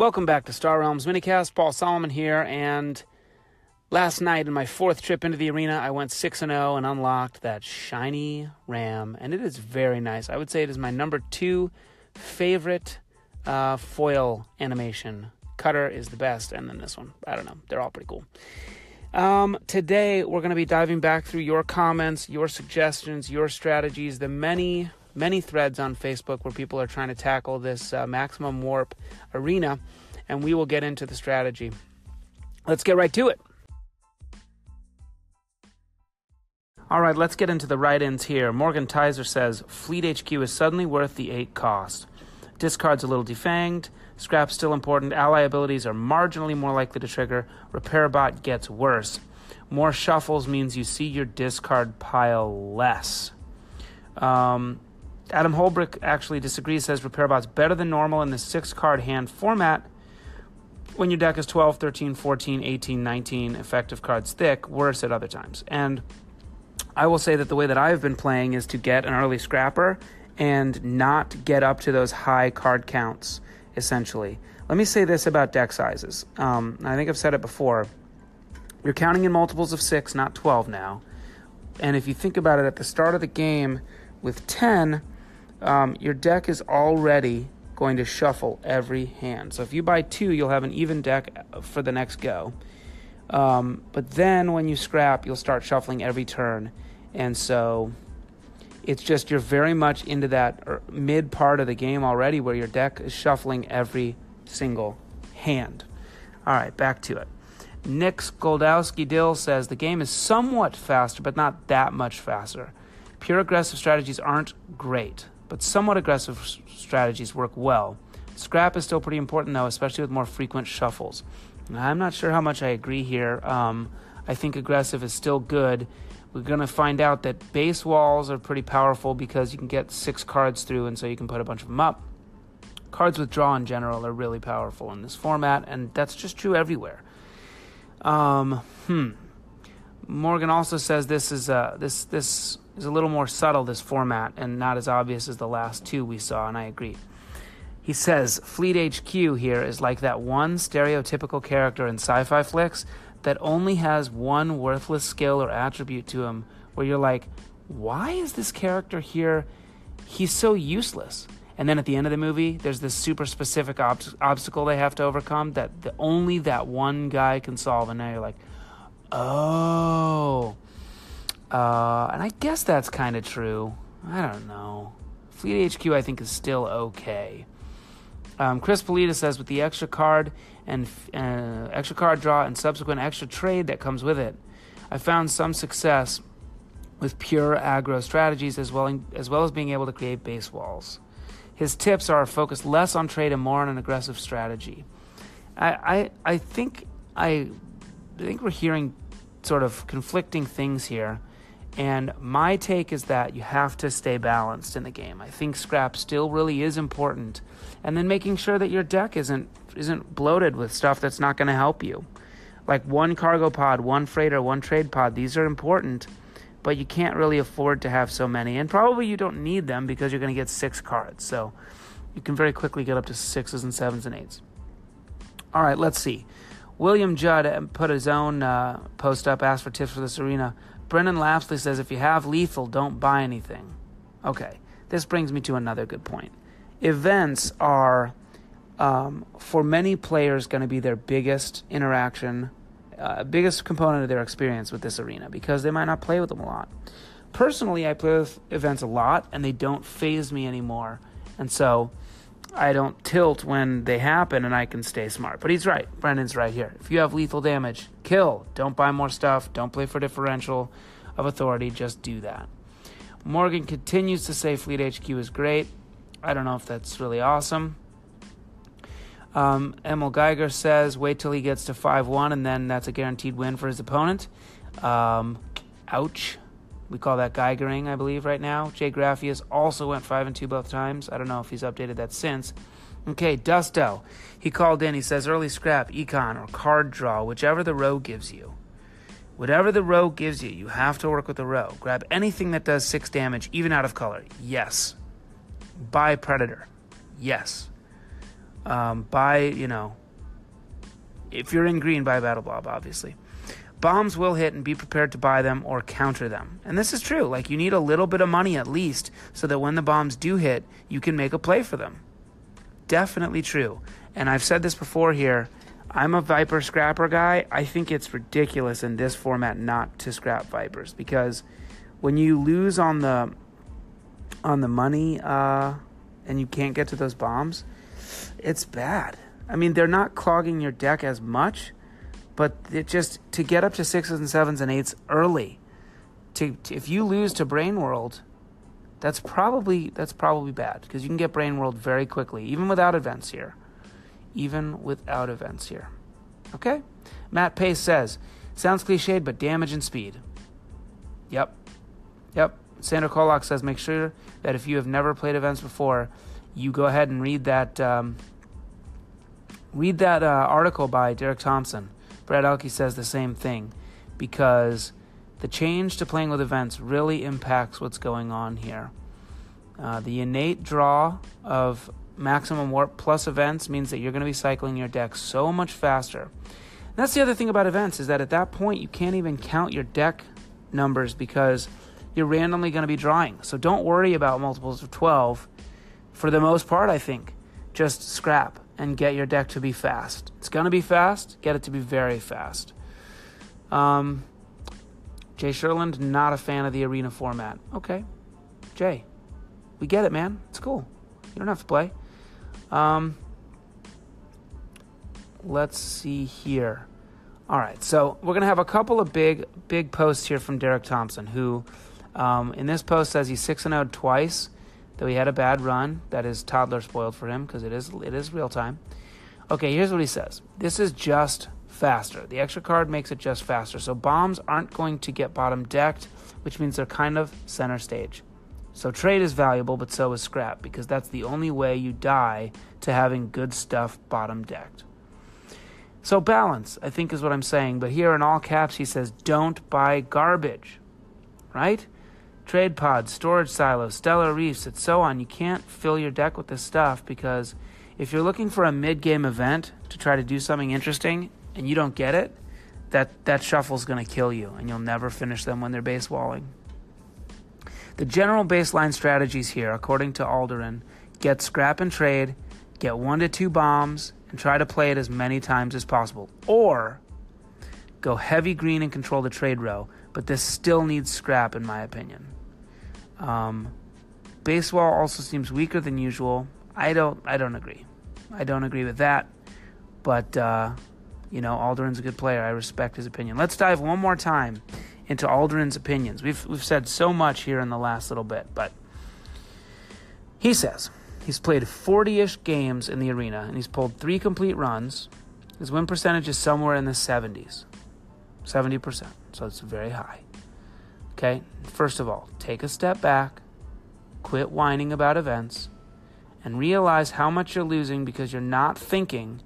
Welcome back to Star Realms Minicast. Paul Solomon here, and last night in my fourth trip into the arena, I went 6 0 and unlocked that shiny ram, and it is very nice. I would say it is my number two favorite uh, foil animation. Cutter is the best, and then this one. I don't know. They're all pretty cool. Um, today, we're going to be diving back through your comments, your suggestions, your strategies, the many many threads on Facebook where people are trying to tackle this uh, maximum warp arena, and we will get into the strategy. Let's get right to it. All right, let's get into the write ins here. Morgan Tizer says Fleet HQ is suddenly worth the 8 cost. Discard's a little defanged. Scrap's still important. Ally abilities are marginally more likely to trigger. Repair bot gets worse. More shuffles means you see your discard pile less. Um, Adam Holbrick actually disagrees, says Repairbot's better than normal in the six card hand format when your deck is 12, 13, 14, 18, 19 effective cards thick, worse at other times. And I will say that the way that I've been playing is to get an early scrapper and not get up to those high card counts, essentially. Let me say this about deck sizes. Um, I think I've said it before. You're counting in multiples of six, not 12 now. And if you think about it at the start of the game with 10, um, your deck is already going to shuffle every hand. So if you buy two, you'll have an even deck for the next go. Um, but then when you scrap, you'll start shuffling every turn. And so it's just you're very much into that er, mid part of the game already where your deck is shuffling every single hand. All right, back to it. Nick Skoldowski Dill says the game is somewhat faster, but not that much faster. Pure aggressive strategies aren't great but somewhat aggressive strategies work well. Scrap is still pretty important, though, especially with more frequent shuffles. I'm not sure how much I agree here. Um, I think aggressive is still good. We're going to find out that base walls are pretty powerful because you can get six cards through, and so you can put a bunch of them up. Cards with draw in general are really powerful in this format, and that's just true everywhere. Um, hmm. Morgan also says this is uh, this this is a little more subtle this format and not as obvious as the last two we saw, and I agree. He says Fleet HQ here is like that one stereotypical character in sci-fi flicks that only has one worthless skill or attribute to him, where you're like, why is this character here? He's so useless. And then at the end of the movie, there's this super specific ob- obstacle they have to overcome that the, only that one guy can solve. And now you're like, Oh. Uh, and I guess that's kind of true. I don't know. Fleet HQ, I think, is still okay. Um, Chris Polita says with the extra card and uh, extra card draw and subsequent extra trade that comes with it, I found some success with pure aggro strategies as well as well as being able to create base walls. His tips are focused less on trade and more on an aggressive strategy. I I, I think I I think we're hearing sort of conflicting things here. And my take is that you have to stay balanced in the game. I think scrap still really is important. And then making sure that your deck isn't isn't bloated with stuff that's not going to help you. Like one cargo pod, one freighter, one trade pod, these are important, but you can't really afford to have so many. And probably you don't need them because you're going to get 6 cards. So you can very quickly get up to 6s and 7s and 8s. All right, let's see. William Judd put his own uh, post up, asked for tips for this arena. Brendan Lapsley says if you have lethal, don't buy anything. Okay, this brings me to another good point. Events are, um, for many players, going to be their biggest interaction, uh, biggest component of their experience with this arena because they might not play with them a lot. Personally, I play with events a lot and they don't phase me anymore. And so I don't tilt when they happen and I can stay smart. But he's right. Brendan's right here. If you have lethal damage, kill. Don't buy more stuff. Don't play for differential of authority. Just do that. Morgan continues to say Fleet HQ is great. I don't know if that's really awesome. Um, Emil Geiger says wait till he gets to 5 1 and then that's a guaranteed win for his opponent. Um, ouch. We call that Geigering, I believe, right now. Jay Graffius also went 5 and 2 both times. I don't know if he's updated that since. Okay, Dusto. He called in. He says early scrap, econ, or card draw, whichever the row gives you. Whatever the row gives you, you have to work with the row. Grab anything that does 6 damage, even out of color. Yes. Buy Predator. Yes. Um, buy, you know, if you're in green, buy Battle Blob, obviously. Bombs will hit and be prepared to buy them or counter them. And this is true. Like, you need a little bit of money at least so that when the bombs do hit, you can make a play for them. Definitely true. And I've said this before here. I'm a Viper scrapper guy. I think it's ridiculous in this format not to scrap Vipers because when you lose on the on the money uh, and you can't get to those bombs, it's bad. I mean, they're not clogging your deck as much, but it just to get up to sixes and sevens and eights early. To, to if you lose to Brain World, that's probably that's probably bad because you can get Brain World very quickly, even without events here even without events here. Okay? Matt Pace says, sounds cliched, but damage and speed. Yep. Yep. Sandra Kolak says, make sure that if you have never played events before, you go ahead and read that um, read that uh, article by Derek Thompson. Brad Elke says the same thing because the change to playing with events really impacts what's going on here. Uh, the innate draw of maximum warp plus events means that you're going to be cycling your deck so much faster. And that's the other thing about events is that at that point you can't even count your deck numbers because you're randomly going to be drawing. So don't worry about multiples of 12. For the most part, I think just scrap and get your deck to be fast. It's going to be fast, get it to be very fast. Um, Jay Sherland, not a fan of the arena format. Okay, Jay, we get it, man. It's cool. You don't have to play. Um, let's see here. All right, so we're gonna have a couple of big, big posts here from Derek Thompson, who, um, in this post says he's six and zero oh twice. Though he had a bad run, that is toddler spoiled for him because it is it is real time. Okay, here's what he says. This is just faster. The extra card makes it just faster. So bombs aren't going to get bottom decked, which means they're kind of center stage. So trade is valuable, but so is scrap, because that's the only way you die to having good stuff bottom decked. So balance, I think, is what I'm saying. But here in all caps, he says, don't buy garbage. Right? Trade pods, storage silos, stellar reefs, and so on. You can't fill your deck with this stuff because if you're looking for a mid game event to try to do something interesting and you don't get it, that, that shuffle's going to kill you and you'll never finish them when they're base walling. The general baseline strategies here, according to Alderaan, get scrap and trade, get one to two bombs, and try to play it as many times as possible. Or go heavy green and control the trade row, but this still needs scrap, in my opinion. Um, base wall also seems weaker than usual. I don't. I don't agree. I don't agree with that. But uh, you know, Alderaan's a good player. I respect his opinion. Let's dive one more time into Alderaan's opinions. We've we've said so much here in the last little bit, but he says he's played 40-ish games in the arena and he's pulled three complete runs. His win percentage is somewhere in the 70s. 70%. So it's very high. Okay? First of all, take a step back, quit whining about events, and realize how much you're losing because you're not thinking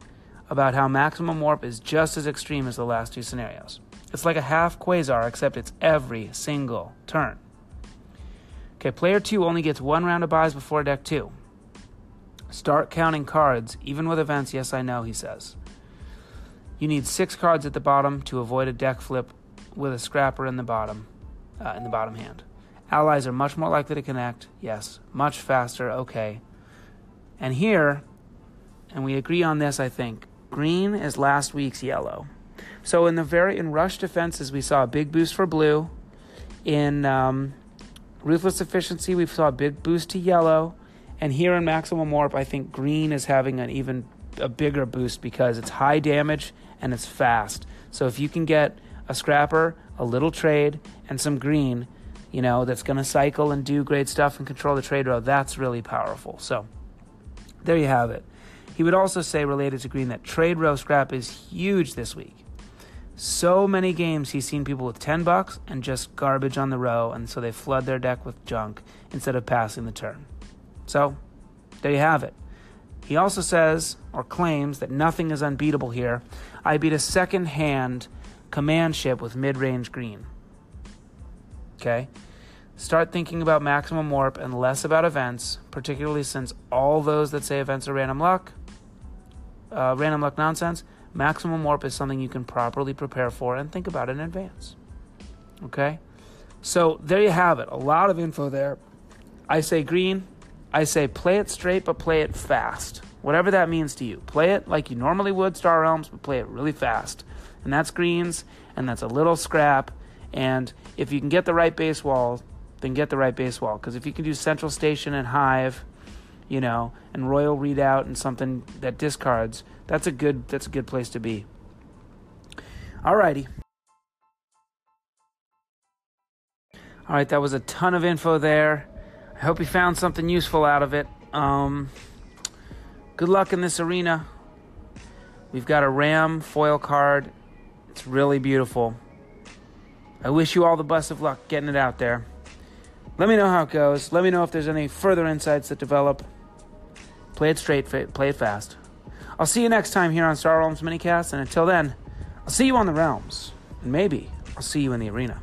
about how maximum warp is just as extreme as the last two scenarios. It's like a half quasar, except it's every single turn. Okay, player 2 only gets one round of buys before deck 2. Start counting cards, even with events, yes, I know, he says. You need six cards at the bottom to avoid a deck flip with a scrapper in the bottom, uh, in the bottom hand. Allies are much more likely to connect, yes. Much faster, okay. And here, and we agree on this, I think, green is last week's yellow. So in the very in rush defenses, we saw a big boost for blue. In um, ruthless efficiency, we saw a big boost to yellow, and here in maximum warp, I think green is having an even a bigger boost because it's high damage and it's fast. So if you can get a scrapper, a little trade, and some green, you know, that's going to cycle and do great stuff and control the trade row, that's really powerful. So there you have it. He would also say, related to green, that trade row scrap is huge this week. So many games he's seen people with 10 bucks and just garbage on the row, and so they flood their deck with junk instead of passing the turn. So, there you have it. He also says, or claims, that nothing is unbeatable here. I beat a second hand command ship with mid range green. Okay? Start thinking about maximum warp and less about events, particularly since all those that say events are random luck uh, random luck nonsense. Maximum warp is something you can properly prepare for and think about in advance. Okay? So there you have it. A lot of info there. I say green. I say play it straight, but play it fast. Whatever that means to you. Play it like you normally would Star Realms, but play it really fast. And that's greens, and that's a little scrap. And if you can get the right base wall, then get the right base wall. Because if you can do Central Station and Hive, you know, and Royal Redoubt and something that discards, that's a good that's a good place to be. Alrighty. All right, that was a ton of info there. I hope you found something useful out of it. Um, good luck in this arena. We've got a Ram foil card. It's really beautiful. I wish you all the best of luck getting it out there. Let me know how it goes. Let me know if there's any further insights that develop. Play it straight, play it fast. I'll see you next time here on Star Realms Minicast, and until then, I'll see you on the realms, and maybe I'll see you in the arena.